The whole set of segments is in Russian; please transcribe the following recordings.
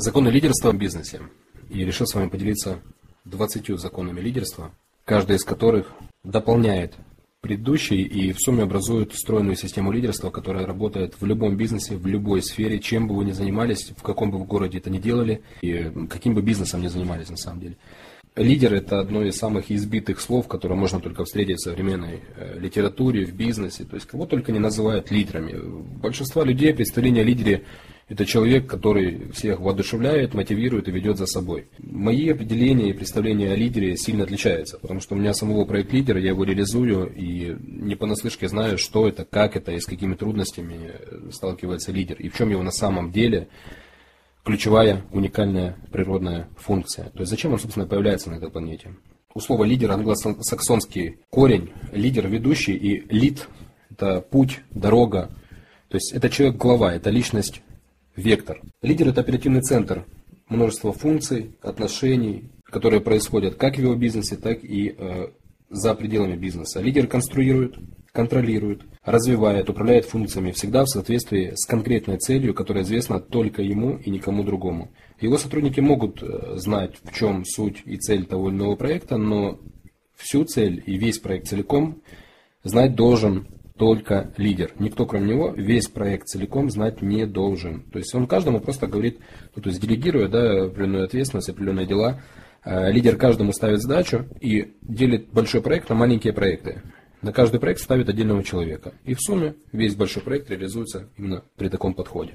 Законы лидерства в бизнесе. И решил с вами поделиться 20 законами лидерства, каждый из которых дополняет предыдущий и в сумме образует стройную систему лидерства, которая работает в любом бизнесе, в любой сфере, чем бы вы ни занимались, в каком бы вы городе это ни делали, и каким бы бизнесом ни занимались на самом деле. Лидер – это одно из самых избитых слов, которое можно только встретить в современной э, литературе, в бизнесе. То есть, кого только не называют лидерами. Большинство людей представление о лидере – это человек, который всех воодушевляет, мотивирует и ведет за собой. Мои определения и представления о лидере сильно отличаются, потому что у меня самого проект лидер, я его реализую и не понаслышке знаю, что это, как это и с какими трудностями сталкивается лидер, и в чем его на самом деле – ключевая уникальная природная функция. То есть зачем он, собственно, появляется на этой планете? У слова лидер англосаксонский корень, лидер ведущий и лид – это путь, дорога. То есть это человек-глава, это личность, вектор. Лидер – это оперативный центр, множество функций, отношений, которые происходят как в его бизнесе, так и э, за пределами бизнеса. Лидер конструирует, контролирует, развивает, управляет функциями всегда в соответствии с конкретной целью, которая известна только ему и никому другому. Его сотрудники могут э, знать, в чем суть и цель того или иного проекта, но всю цель и весь проект целиком знать должен только лидер. Никто, кроме него, весь проект целиком знать не должен. То есть он каждому просто говорит, ну, то есть делегируя да, определенную ответственность, определенные дела, э, лидер каждому ставит задачу и делит большой проект на маленькие проекты. На каждый проект ставит отдельного человека. И в сумме весь большой проект реализуется именно при таком подходе.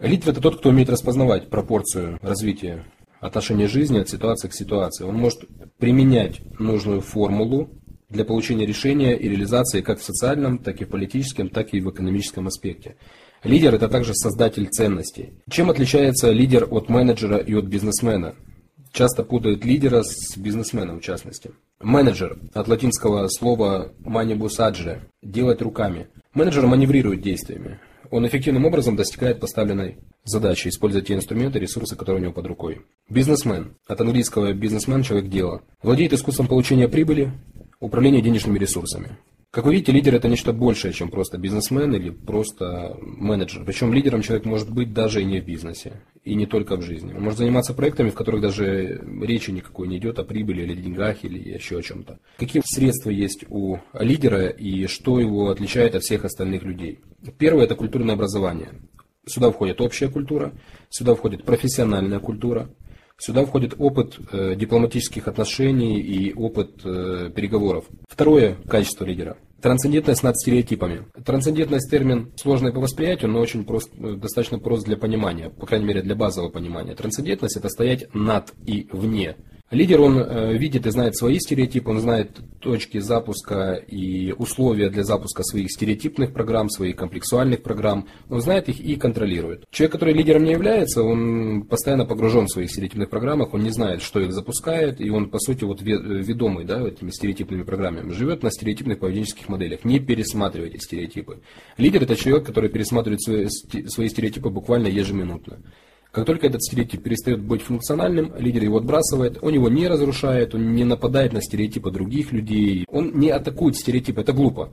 Лидер – это тот, кто умеет распознавать пропорцию развития отношения жизни от ситуации к ситуации. Он может применять нужную формулу для получения решения и реализации как в социальном, так и в политическом, так и в экономическом аспекте. Лидер – это также создатель ценностей. Чем отличается лидер от менеджера и от бизнесмена? часто путают лидера с бизнесменом в частности. Менеджер от латинского слова manibus agere – делать руками. Менеджер маневрирует действиями. Он эффективным образом достигает поставленной задачи, используя те инструменты, ресурсы, которые у него под рукой. Бизнесмен от английского бизнесмен – человек дела. Владеет искусством получения прибыли, управления денежными ресурсами. Как вы видите, лидер это нечто большее, чем просто бизнесмен или просто менеджер. Причем лидером человек может быть даже и не в бизнесе, и не только в жизни. Он может заниматься проектами, в которых даже речи никакой не идет о прибыли или деньгах или еще о чем-то. Какие средства есть у лидера и что его отличает от всех остальных людей? Первое это культурное образование. Сюда входит общая культура, сюда входит профессиональная культура, Сюда входит опыт э, дипломатических отношений и опыт э, переговоров. Второе качество лидера. Трансцендентность над стереотипами. Трансцендентность термин сложный по восприятию, но очень прост, э, достаточно прост для понимания, по крайней мере для базового понимания. Трансцендентность это стоять над и вне Лидер, он э, видит и знает свои стереотипы, он знает точки запуска и условия для запуска своих стереотипных программ, своих комплексуальных программ, он знает их и контролирует. Человек, который лидером не является, он постоянно погружен в своих стереотипных программах, он не знает, что их запускает, и он, по сути, вот ведомый да, этими стереотипными программами, живет на стереотипных поведенческих моделях. Не пересматривайте стереотипы. Лидер – это человек, который пересматривает свои, свои стереотипы буквально ежеминутно. Как только этот стереотип перестает быть функциональным, лидер его отбрасывает, он его не разрушает, он не нападает на стереотипы других людей, он не атакует стереотип, это глупо.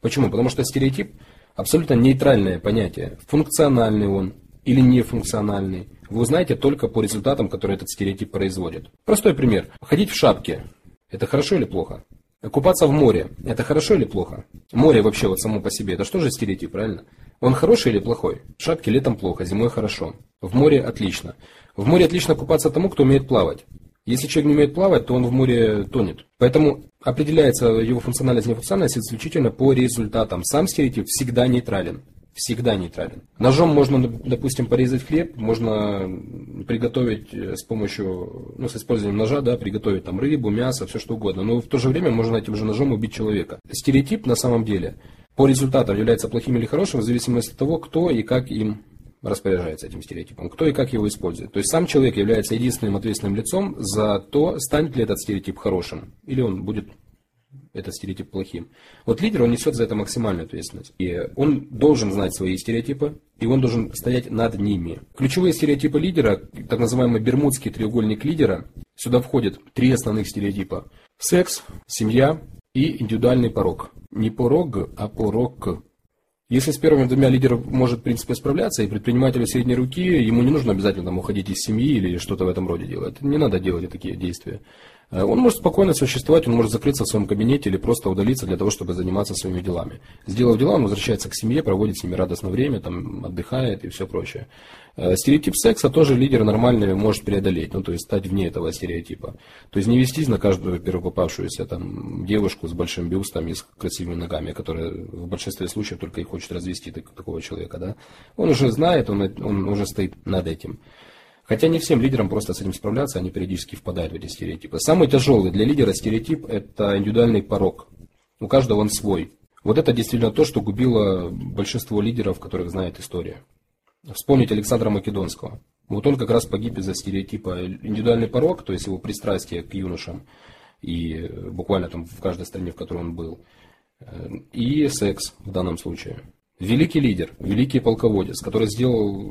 Почему? Потому что стереотип абсолютно нейтральное понятие. Функциональный он или нефункциональный. Вы узнаете только по результатам, которые этот стереотип производит. Простой пример. Ходить в шапке. Это хорошо или плохо? Купаться в море. Это хорошо или плохо? Море вообще вот само по себе. Это что же стереотип, правильно? Он хороший или плохой? В шапке летом плохо, зимой хорошо. В море отлично. В море отлично купаться тому, кто умеет плавать. Если человек не умеет плавать, то он в море тонет. Поэтому определяется его функциональность и нефункциональность исключительно по результатам. Сам стереотип всегда нейтрален. Всегда нейтрален. Ножом можно, допустим, порезать хлеб, можно приготовить э, с помощью, ну, с использованием ножа, да, приготовить там рыбу, мясо, все что угодно. Но в то же время можно этим же ножом убить человека. Стереотип на самом деле по результатам является плохим или хорошим в зависимости от того, кто и как им распоряжается этим стереотипом, кто и как его использует. То есть сам человек является единственным ответственным лицом за то, станет ли этот стереотип хорошим, или он будет этот стереотип плохим. Вот лидер, он несет за это максимальную ответственность. И он должен знать свои стереотипы, и он должен стоять над ними. Ключевые стереотипы лидера, так называемый бермудский треугольник лидера, сюда входят три основных стереотипа. Секс, семья и индивидуальный порог. Не порог, а порог. Если с первыми двумя лидер может, в принципе, справляться, и предпринимателю средней руки, ему не нужно обязательно там, уходить из семьи или что-то в этом роде делать. Не надо делать такие действия. Э, он может спокойно существовать, он может закрыться в своем кабинете или просто удалиться для того, чтобы заниматься своими делами. Сделав дела, он возвращается к семье, проводит с ними радостное время, там, отдыхает и все прочее. Э, стереотип секса тоже лидер нормальный может преодолеть, ну, то есть стать вне этого стереотипа. То есть не вестись на каждую первопопавшуюся там, девушку с большим бюстом и с красивыми ногами, которая в большинстве случаев только и хочет развести такого человека. Да? Он уже знает, он, он уже стоит над этим. Хотя не всем лидерам просто с этим справляться, они периодически впадают в эти стереотипы. Самый тяжелый для лидера стереотип – это индивидуальный порог. У каждого он свой. Вот это действительно то, что губило большинство лидеров, которых знает история. Вспомнить Александра Македонского. Вот он как раз погиб из-за стереотипа индивидуальный порог, то есть его пристрастие к юношам, и буквально там в каждой стране, в которой он был, и секс в данном случае. Великий лидер, великий полководец, который сделал,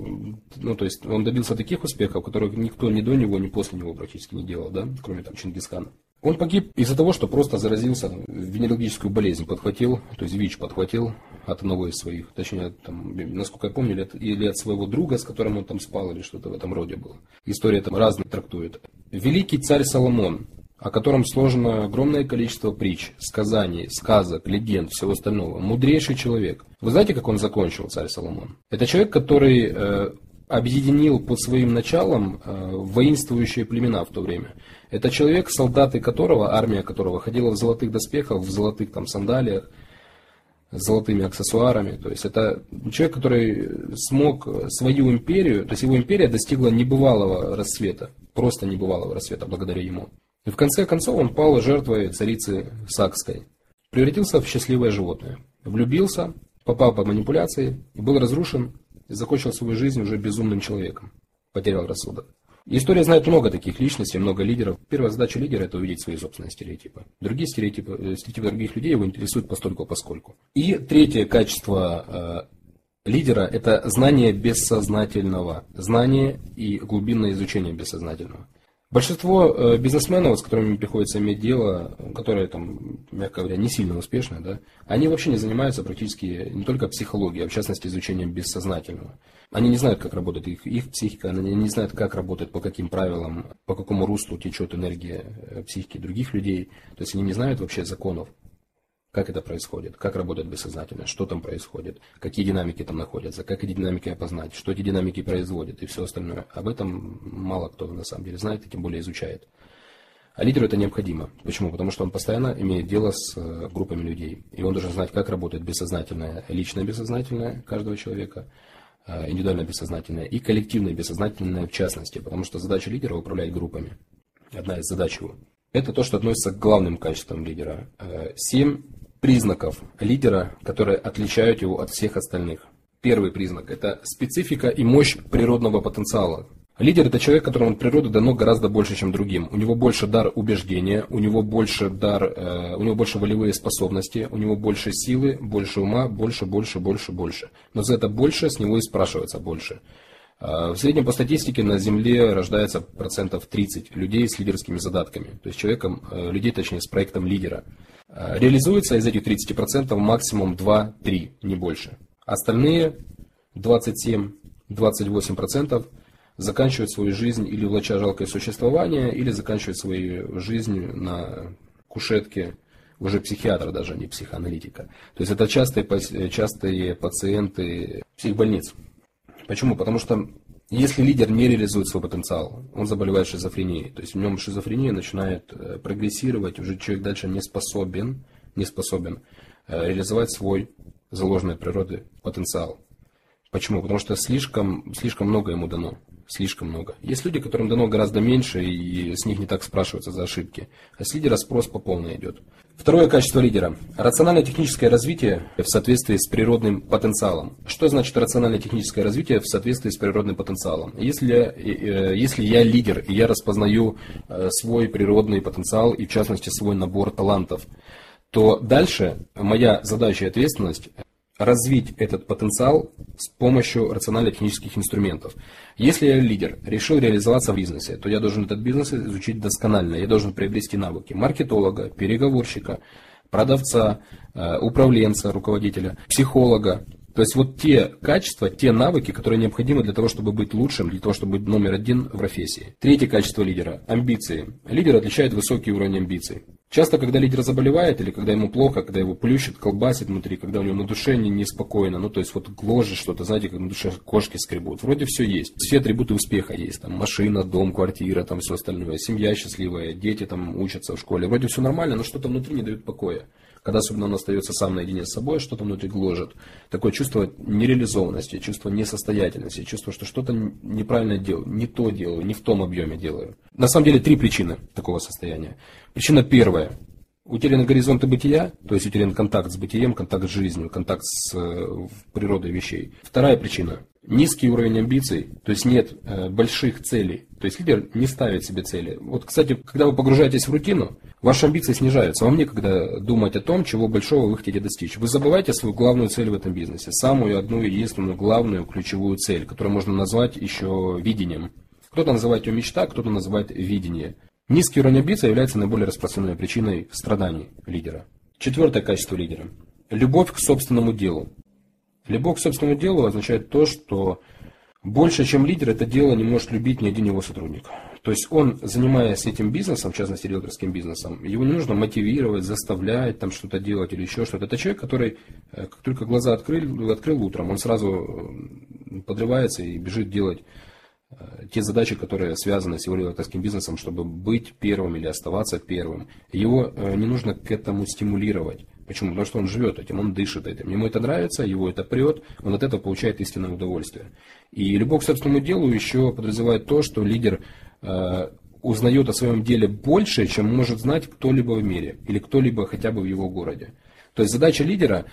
ну, то есть он добился таких успехов, которых никто ни до него, ни после него практически не делал, да, кроме там Чингисхана. Он погиб из-за того, что просто заразился, венерологическую болезнь подхватил, то есть ВИЧ подхватил от одного из своих, точнее, там, насколько я помню, или от, или от своего друга, с которым он там спал, или что-то в этом роде было. История там разные трактует. Великий царь Соломон, о котором сложено огромное количество притч, сказаний, сказок, легенд, всего остального. Мудрейший человек. Вы знаете, как он закончил, царь Соломон? Это человек, который э, объединил под своим началом э, воинствующие племена в то время. Это человек, солдаты которого, армия которого ходила в золотых доспехах, в золотых там сандалиях, с золотыми аксессуарами. То есть это человек, который смог свою империю, то есть его империя достигла небывалого расцвета, просто небывалого расцвета благодаря ему. И в конце концов он пал жертвой царицы Сакской. Превратился в счастливое животное. Влюбился, попал под манипуляции, был разрушен и закончил свою жизнь уже безумным человеком. Потерял рассудок. История знает много таких личностей, много лидеров. Первая задача лидера – это увидеть свои собственные стереотипы. Другие стереотипы, э, стереотипы других людей его интересуют постольку поскольку. И третье качество э, лидера – это знание бессознательного. Знание и глубинное изучение бессознательного. Большинство э, бизнесменов, с которыми приходится иметь дело, которые, там, мягко говоря, не сильно успешны, да, они вообще не занимаются практически не только психологией, а в частности изучением бессознательного. Они не знают, как работает их, их психика, они не знают, как работает, по каким правилам, по какому руслу течет энергия э, психики других людей. То есть они не знают вообще законов как это происходит, как работает бессознательное, что там происходит, какие динамики там находятся, как эти динамики опознать, что эти динамики производят и все остальное. Об этом мало кто на самом деле знает и тем более изучает. А лидеру это необходимо. Почему? Потому что он постоянно имеет дело с э, группами людей. И он должен знать, как работает бессознательное, личное бессознательное каждого человека, э, индивидуальное бессознательное и коллективное бессознательное в частности. Потому что задача лидера управлять группами. Одна из задач его. Это то, что относится к главным качествам лидера. Э, семь признаков лидера, которые отличают его от всех остальных. Первый признак – это специфика и мощь природного потенциала. Лидер – это человек, которому от природы дано гораздо больше, чем другим. У него больше дар убеждения, у него больше дар, э, у него больше волевые способности, у него больше силы, больше ума, больше, больше, больше, больше. Но за это больше с него и спрашивается больше. Э, в среднем по статистике на Земле рождается процентов 30 людей с лидерскими задатками, то есть человеком, э, людей точнее с проектом лидера. Э, реализуется из этих 30% максимум 2-3, не больше. Остальные 27-28% заканчивают свою жизнь или влача жалкое существование, или заканчивают свою жизнь на кушетке уже психиатра даже, а не психоаналитика. То есть это частые, частые пациенты психбольниц. Почему? Потому что если лидер не реализует свой потенциал, он заболевает шизофренией. То есть в нем шизофрения начинает э, прогрессировать, уже человек дальше не способен, не способен э, реализовать свой заложенный природы потенциал. Почему? Потому что слишком, слишком много ему дано. Слишком много. Есть люди, которым дано гораздо меньше, и с них не так спрашиваются за ошибки. А с лидера спрос по полной идет. Второе качество лидера. Рационально-техническое развитие в соответствии с природным потенциалом. Что значит рационально-техническое развитие в соответствии с природным потенциалом? Если, э, если я лидер, и я распознаю э, свой природный потенциал, и в частности свой набор талантов, то дальше моя задача и ответственность развить этот потенциал с помощью рационально-технических инструментов. Если я лидер, решил реализоваться в бизнесе, то я должен этот бизнес изучить досконально. Я должен приобрести навыки маркетолога, переговорщика, продавца, э, управленца, руководителя, психолога, То есть вот те качества, те навыки, которые необходимы для того, чтобы быть лучшим, для того, чтобы быть номер один в профессии. Третье качество лидера – амбиции. Лидер отличает высокий уровень амбиций. Часто, когда лидер заболевает, или когда ему плохо, когда его плющит, колбасит внутри, когда у него на душе не, неспокойно, ну, то есть вот гложет что-то, знаете, как на душе кошки скребут. Вроде все есть. Все атрибуты успеха есть. Там машина, дом, квартира, там все остальное. Семья счастливая, дети там учатся в школе. Вроде все нормально, но что-то внутри не дает покоя. Когда особенно он остается сам наедине с собой, что-то внутри гложет. Такое чувство нереализованности, чувство несостоятельности, чувство, что что-то неправильно делаю, не то делаю, не в том объеме делаю. На самом деле три причины такого состояния. Причина первая. Утеряны горизонты бытия, то есть утерян контакт с бытием, контакт с жизнью, контакт с э, природой вещей. Вторая причина низкий уровень амбиций, то есть нет э, больших целей. То есть лидер не ставит себе цели. Вот, кстати, когда вы погружаетесь в рутину, ваши амбиции снижаются. Вам некогда думать о том, чего большого вы хотите достичь. Вы забываете свою главную цель в этом бизнесе. Самую одну единственную главную ключевую цель, которую можно назвать еще видением. Кто-то называет ее мечта, кто-то называет видение. Низкий уровень амбиций является наиболее распространенной причиной страданий лидера. Четвертое качество лидера. Любовь к собственному делу. Любовь к собственному делу означает то, что больше, чем лидер, это дело не может любить ни один его сотрудник. То есть он, занимаясь этим бизнесом, в частности риэлторским бизнесом, его не нужно мотивировать, заставлять там что-то делать или еще что-то. Это человек, который, э, как только глаза открыл, открыл утром, он сразу подрывается и бежит делать э, те задачи, которые связаны с его риэлторским бизнесом, чтобы быть первым или оставаться первым. Его э, не нужно к этому стимулировать. Почему? Потому что он живет этим, он дышит этим. Ему это нравится, его это прет, он от этого получает истинное удовольствие. И любовь к собственному делу еще подразумевает то, что лидер э, узнает о своем деле больше, чем может знать кто-либо в мире или кто-либо хотя бы в его городе. То есть задача лидера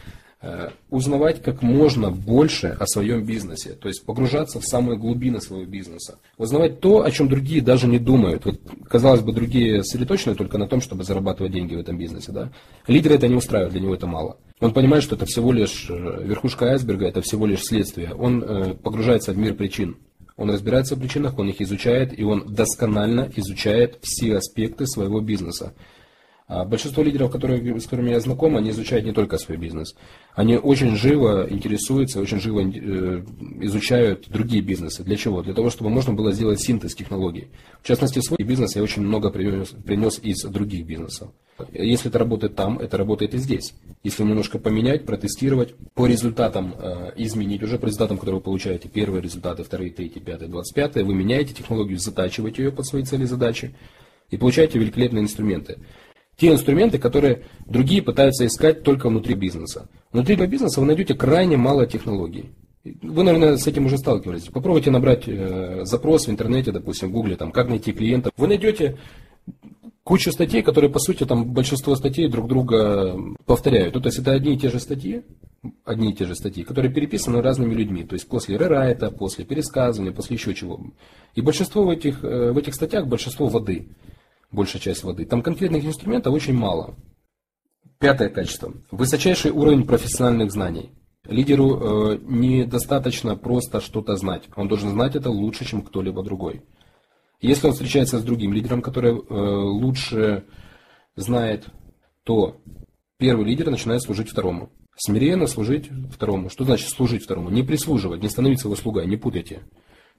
узнавать как можно больше о своем бизнесе, то есть погружаться в самые глубины своего бизнеса, узнавать то, о чем другие даже не думают. Вот, казалось бы, другие сосредоточены только на том, чтобы зарабатывать деньги в этом бизнесе. Да? Лидера это не устраивает, для него это мало. Он понимает, что это всего лишь э, верхушка айсберга, это всего лишь следствие. Он э, погружается в мир причин. Он разбирается в причинах, он их изучает, и он досконально изучает все аспекты своего бизнеса. А большинство лидеров, которые, с которыми я знаком, они изучают не только свой бизнес. Они очень живо интересуются, очень живо э, изучают другие бизнесы. Для чего? Для того, чтобы можно было сделать синтез технологий. В частности, свой бизнес я очень много принес, принес из других бизнесов. Если это работает там, это работает и здесь. Если немножко поменять, протестировать, по результатам э, изменить, уже по результатам, которые вы получаете, первые результаты, вторые, третьи, пятые, двадцать пятые, вы меняете технологию, затачиваете ее под свои цели задачи и получаете великолепные инструменты. Те инструменты, которые другие пытаются искать только внутри бизнеса. Внутри бизнеса вы найдете крайне мало технологий. Вы, наверное, с этим уже сталкивались. Попробуйте набрать э, запрос в интернете, допустим, в Гугле, там, как найти клиента. Вы найдете кучу статей, которые, по сути, там большинство статей друг друга повторяют. Ну, то есть это одни и те же статьи, одни и те же статьи, которые переписаны разными людьми. То есть после рерайта, после пересказывания, после еще чего. И большинство в этих, э, в этих статьях, большинство воды большая часть воды. Там конкретных инструментов очень мало. Пятое качество. Высочайший уровень профессиональных знаний. Лидеру э, недостаточно просто что-то знать. Он должен знать это лучше, чем кто-либо другой. Если он встречается с другим лидером, который э, лучше знает, то первый лидер начинает служить второму. Смиренно служить второму. Что значит служить второму? Не прислуживать, не становиться его слугой, не путайте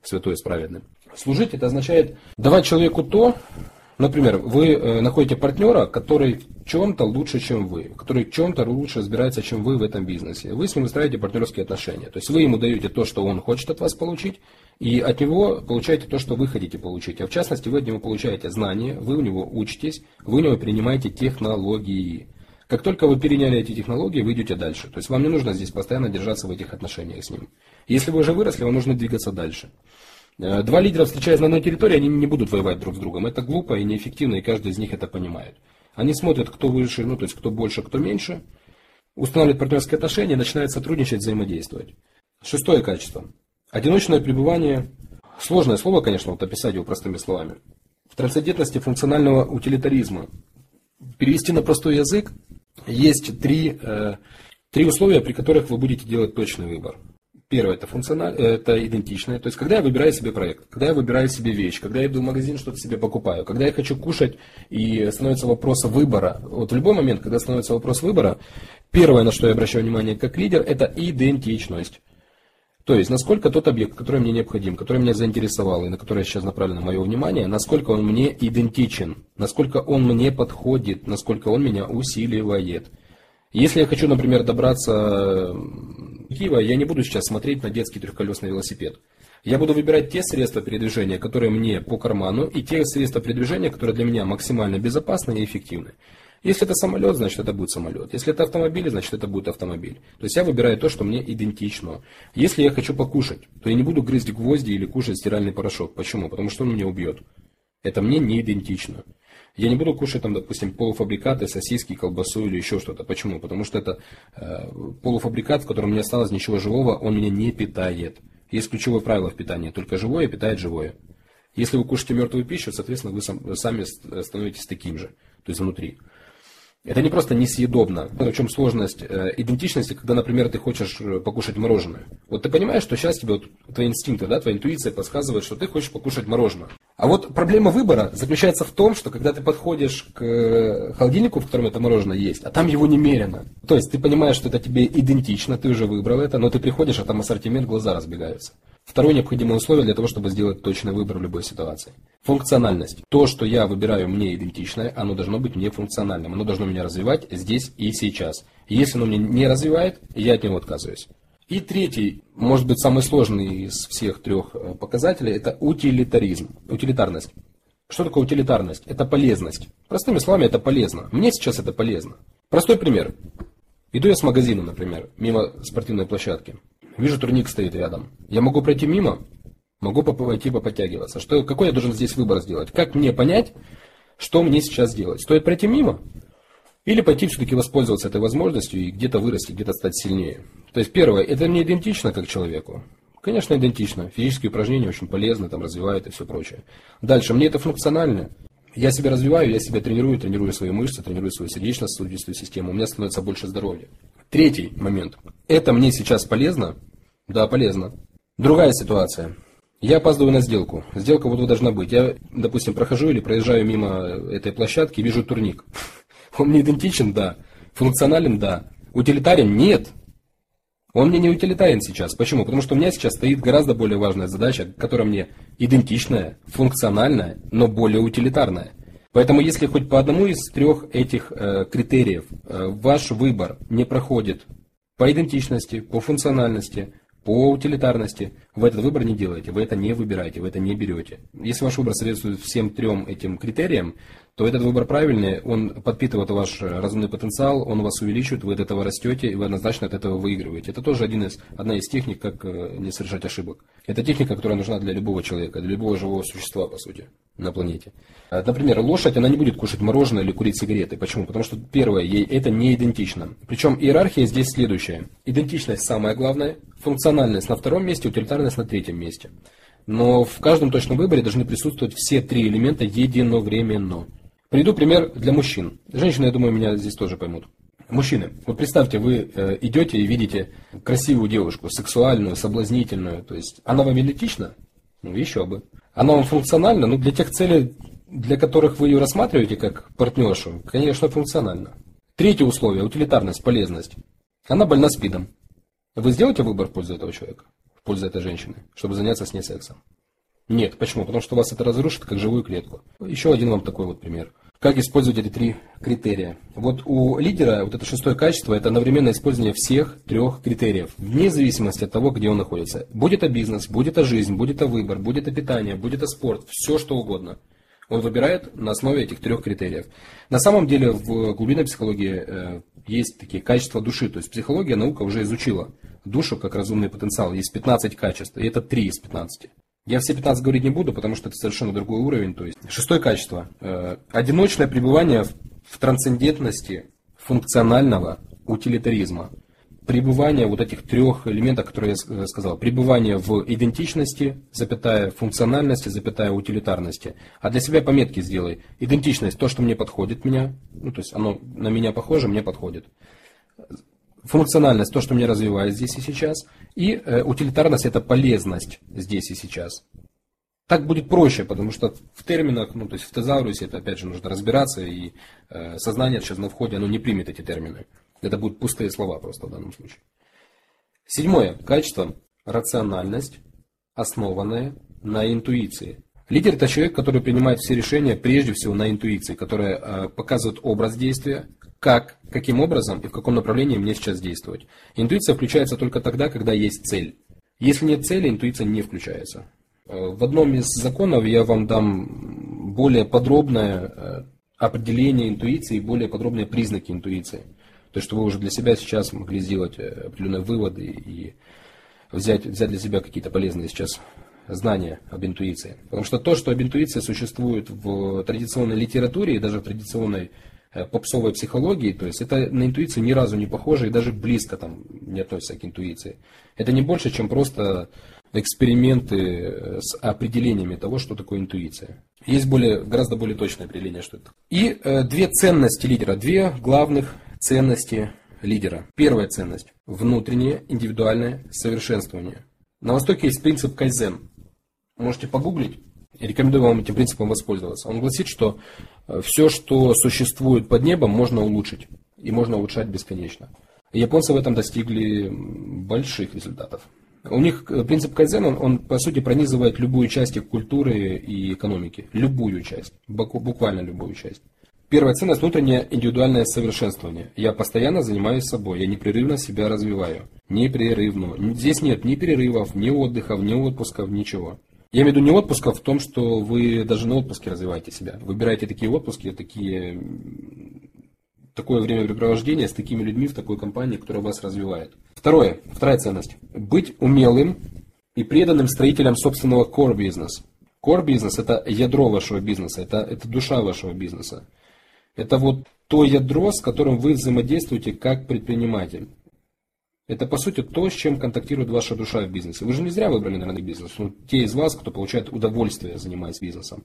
святое с праведным. Служить это означает давать человеку то, Например, вы э, находите партнера, который в чем-то лучше, чем вы, который в чем-то лучше разбирается, чем вы в этом бизнесе. Вы с ним выстраиваете партнерские отношения. То есть вы ему даете то, что он хочет от вас получить, и от него получаете то, что вы хотите получить. А в частности, вы от него получаете знания, вы у него учитесь, вы у него принимаете технологии. Как только вы переняли эти технологии, вы идете дальше. То есть вам не нужно здесь постоянно держаться в этих отношениях с ним. Если вы уже выросли, вам нужно двигаться дальше. Э, два лидера, встречаясь на одной территории, они не будут воевать друг с другом. Это глупо и неэффективно, и каждый из них это понимает. Они смотрят, кто выше, ну то есть кто больше, кто меньше, устанавливают партнерские отношения, начинают сотрудничать, взаимодействовать. Шестое качество. Одиночное пребывание. Сложное слово, конечно, вот описать его простыми словами. В трансцендентности функционального утилитаризма. Перевести на простой язык есть три, э, три условия, при которых вы будете делать точный выбор. Первое, это функционально, это идентичное. То есть, когда я выбираю себе проект, когда я выбираю себе вещь, когда я иду в магазин, что-то себе покупаю, когда я хочу кушать и становится вопрос выбора. Вот в любой момент, когда становится вопрос выбора, первое, на что я обращаю внимание как лидер, это идентичность. То есть, насколько тот объект, который мне необходим, который меня заинтересовал и на который сейчас направлено мое внимание, насколько он мне идентичен, насколько он мне подходит, насколько он меня усиливает. Если я хочу, например, добраться до Киева, я не буду сейчас смотреть на детский трехколесный велосипед. Я буду выбирать те средства передвижения, которые мне по карману, и те средства передвижения, которые для меня максимально безопасны и эффективны. Если это самолет, значит это будет самолет. Если это автомобиль, значит это будет автомобиль. То есть я выбираю то, что мне идентично. Если я хочу покушать, то я не буду грызть гвозди или кушать стиральный порошок. Почему? Потому что он меня убьет. Это мне не идентично. Я не буду кушать там, допустим, полуфабрикаты, сосиски, колбасу или еще что-то. Почему? Потому что это э, полуфабрикат, в котором не осталось ничего живого, он меня не питает. Есть ключевое правило в питании. Только живое питает живое. Если вы кушаете мертвую пищу, соответственно, вы сам, сами становитесь таким же. То есть внутри. Это не просто несъедобно. В чем сложность э, идентичности, когда, например, ты хочешь э, покушать мороженое. Вот ты понимаешь, что сейчас тебе вот, твои инстинкты, да, твоя интуиция подсказывает, что ты хочешь покушать мороженое. А вот проблема выбора заключается в том, что когда ты подходишь к э, холодильнику, в котором это мороженое есть, а там его немерено. То есть ты понимаешь, что это тебе идентично, ты уже выбрал это, но ты приходишь, а там ассортимент, глаза разбегаются. Второе необходимое условие для того, чтобы сделать точный выбор в любой ситуации. Функциональность. То, что я выбираю мне идентичное, оно должно быть мне функциональным. Оно должно меня развивать здесь и сейчас. Если оно меня не развивает, я от него отказываюсь. И третий, может быть, самый сложный из всех трех э, показателей, это утилитаризм, утилитарность. Что такое утилитарность? Это полезность. Простыми словами, это полезно. Мне сейчас это полезно. Простой пример. Иду я с магазина, например, мимо спортивной площадки. Вижу, турник стоит рядом. Я могу пройти мимо, могу пойти поподтягиваться. Что, какой я должен здесь выбор сделать? Как мне понять, что мне сейчас делать? Стоит пройти мимо? Или пойти все-таки воспользоваться этой возможностью и где-то вырасти, где-то стать сильнее? То есть первое, это мне идентично как человеку. Конечно, идентично. Физические упражнения очень полезны, там развивают и все прочее. Дальше, мне это функционально. Я себя развиваю, я себя тренирую, тренирую свои мышцы, тренирую свою сердечно-сосудистую систему, у меня становится больше здоровья. Третий момент. Это мне сейчас полезно, да, полезно. Другая ситуация. Я опаздываю на сделку. Сделка вот должна быть. Я, допустим, прохожу или проезжаю мимо этой площадки, вижу турник. Он мне идентичен, да. Функционален, да. Утилитарен, нет. Он мне не утилитарен сейчас. Почему? Потому что у меня сейчас стоит гораздо более важная задача, которая мне идентичная, функциональная, но более утилитарная. Поэтому, если хоть по одному из трех этих э, критериев э, ваш выбор не проходит по идентичности, по функциональности, по утилитарности вы этот выбор не делаете, вы это не выбираете, вы это не берете. Если ваш выбор соответствует всем трем этим критериям, то этот выбор правильный, он подпитывает ваш разумный потенциал, он вас увеличивает, вы от этого растете, и вы однозначно от этого выигрываете. Это тоже один из, одна из техник, как э, не совершать ошибок. Это техника, которая нужна для любого человека, для любого живого существа, по сути, на планете. А, например, лошадь, она не будет кушать мороженое или курить сигареты. Почему? Потому что, первое, ей это не идентично. Причем иерархия здесь следующая. Идентичность самое главное, функциональность на втором месте, утилитарность на третьем месте. Но в каждом точном выборе должны присутствовать все три элемента единовременно. Приведу пример для мужчин. Женщины, я думаю, меня здесь тоже поймут. Мужчины, вот представьте, вы э, идете и видите красивую девушку, сексуальную, соблазнительную. То есть она вам идентична? Ну, еще бы. Она вам функциональна? Ну, для тех целей, для которых вы ее рассматриваете как партнершу, конечно, функционально. Третье условие – утилитарность, полезность. Она больна спидом. Вы сделаете выбор в пользу этого человека, в пользу этой женщины, чтобы заняться с ней сексом? Нет. Почему? Потому что вас это разрушит, как живую клетку. Еще один вам такой вот пример. Как использовать эти три критерия? Вот у лидера вот это шестое качество – это одновременное использование всех трех критериев, вне зависимости от того, где он находится. Будет это бизнес, будет это жизнь, будет это выбор, будет это питание, будет это спорт, все что угодно. Он выбирает на основе этих трех критериев. На самом деле в глубинной психологии э, есть такие качества души. То есть психология, наука уже изучила душу как разумный потенциал. Есть 15 качеств, и это 3 из 15. Я все 15 говорить не буду, потому что это совершенно другой уровень. То есть шестое качество. Э, одиночное пребывание в трансцендентности функционального утилитаризма. Пребывание вот этих трех элементов, которые я сказал. Пребывание в идентичности, запятая функциональности, запятая утилитарности. А для себя пометки сделай. Идентичность, то, что мне подходит меня, ну, то есть оно на меня похоже, мне подходит функциональность, то, что меня развивает здесь и сейчас, и э, утилитарность – это полезность здесь и сейчас. Так будет проще, потому что в терминах, ну то есть в тезаурусе это опять же нужно разбираться, и э, сознание сейчас на входе, оно не примет эти термины. Это будут пустые слова просто в данном случае. Седьмое. Качество – рациональность, основанная на интуиции. Лидер – это человек, который принимает все решения прежде всего на интуиции, которая э, показывает образ действия, как, каким образом и в каком направлении мне сейчас действовать. Интуиция включается только тогда, когда есть цель. Если нет цели, интуиция не включается. Э, в одном из законов я вам дам более подробное э, определение интуиции и более подробные признаки интуиции. То есть, чтобы вы уже для себя сейчас могли сделать э, определенные выводы и взять, взять для себя какие-то полезные сейчас знания об интуиции. Потому что то, что об интуиции существует в традиционной литературе и даже в традиционной попсовой психологии, то есть это на интуицию ни разу не похоже и даже близко там не относится к интуиции. Это не больше, чем просто эксперименты э, с определениями того, что такое интуиция. Есть более, гораздо более точное определение, что это. И э, две ценности лидера, две главных ценности лидера. Первая ценность – внутреннее индивидуальное совершенствование. На Востоке есть принцип кайзен. Можете погуглить. Рекомендую вам этим принципом воспользоваться. Он гласит, что э, все, что существует под небом, можно улучшить. И можно улучшать бесконечно. Японцы в этом достигли больших результатов. У них э, принцип кайдзен, он, он по сути пронизывает любую часть их культуры и экономики. Любую часть. Буквально любую часть. Первая ценность – внутреннее индивидуальное совершенствование. Я постоянно занимаюсь собой, я непрерывно себя развиваю. Непрерывно. Здесь нет ни перерывов, ни отдыхов, ни отпусков, ничего. Я имею в виду не отпусков в том, что вы даже на отпуске развиваете себя. Выбираете такие отпуски, такие, такое времяпрепровождение с такими людьми в такой компании, которая вас развивает. Второе, вторая ценность. Быть умелым и преданным строителем собственного core бизнес. Core бизнес это ядро вашего бизнеса, это, это душа вашего бизнеса. Это вот то ядро, с которым вы взаимодействуете как предприниматель. Это, по сути, то, с чем контактирует ваша душа в бизнесе. Вы же не зря выбрали, наверное, бизнес. Ну, те из вас, кто получает удовольствие, занимаясь бизнесом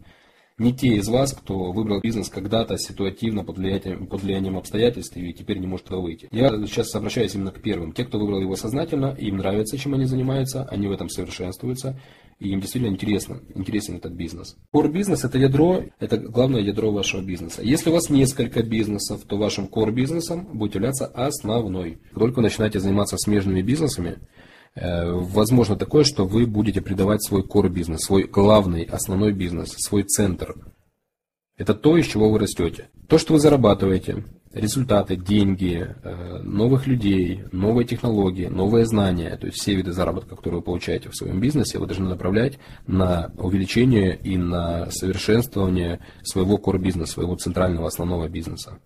не те из вас, кто выбрал бизнес когда-то ситуативно под влиянием, под влиянием обстоятельств и теперь не может туда выйти. Я сейчас обращаюсь именно к первым. Те, кто выбрал его сознательно, им нравится, чем они занимаются, они в этом совершенствуются, и им действительно интересно, интересен этот бизнес. Core бизнес это ядро, это главное ядро вашего бизнеса. Если у вас несколько бизнесов, то вашим core бизнесом будет являться основной. Только вы начинаете заниматься смежными бизнесами, возможно такое, что вы будете придавать свой core бизнес, свой главный, основной бизнес, свой центр. Это то, из чего вы растете. То, что вы зарабатываете, результаты, деньги, э, новых людей, новые технологии, новые знания, то есть все виды заработка, которые вы получаете в своем бизнесе, вы должны направлять на увеличение и на совершенствование своего core бизнеса, своего центрального основного бизнеса.